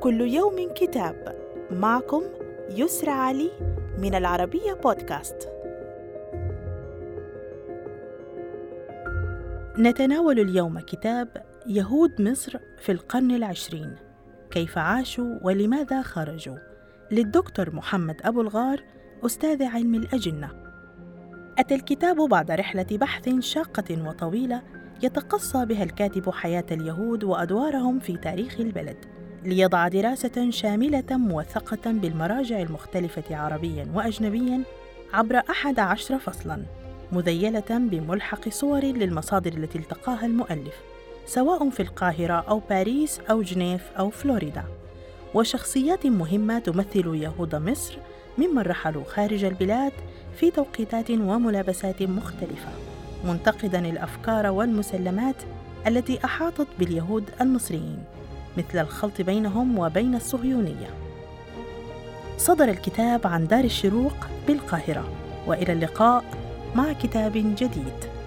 كل يوم كتاب. معكم يسرى علي من العربية بودكاست. نتناول اليوم كتاب يهود مصر في القرن العشرين. كيف عاشوا ولماذا خرجوا؟ للدكتور محمد أبو الغار أستاذ علم الأجنة. أتى الكتاب بعد رحلة بحث شاقة وطويلة يتقصى بها الكاتب حياة اليهود وأدوارهم في تاريخ البلد. ليضع دراسة شاملة موثقة بالمراجع المختلفة عربيا وأجنبيا عبر أحد عشر فصلا مذيلة بملحق صور للمصادر التي التقاها المؤلف سواء في القاهرة أو باريس أو جنيف أو فلوريدا. وشخصيات مهمة تمثل يهود مصر ممن رحلوا خارج البلاد في توقيتات وملابسات مختلفة منتقدا الأفكار والمسلمات التي أحاطت باليهود المصريين. مثل الخلط بينهم وبين الصهيونية. صدر الكتاب عن دار الشروق بالقاهرة وإلى اللقاء مع كتاب جديد.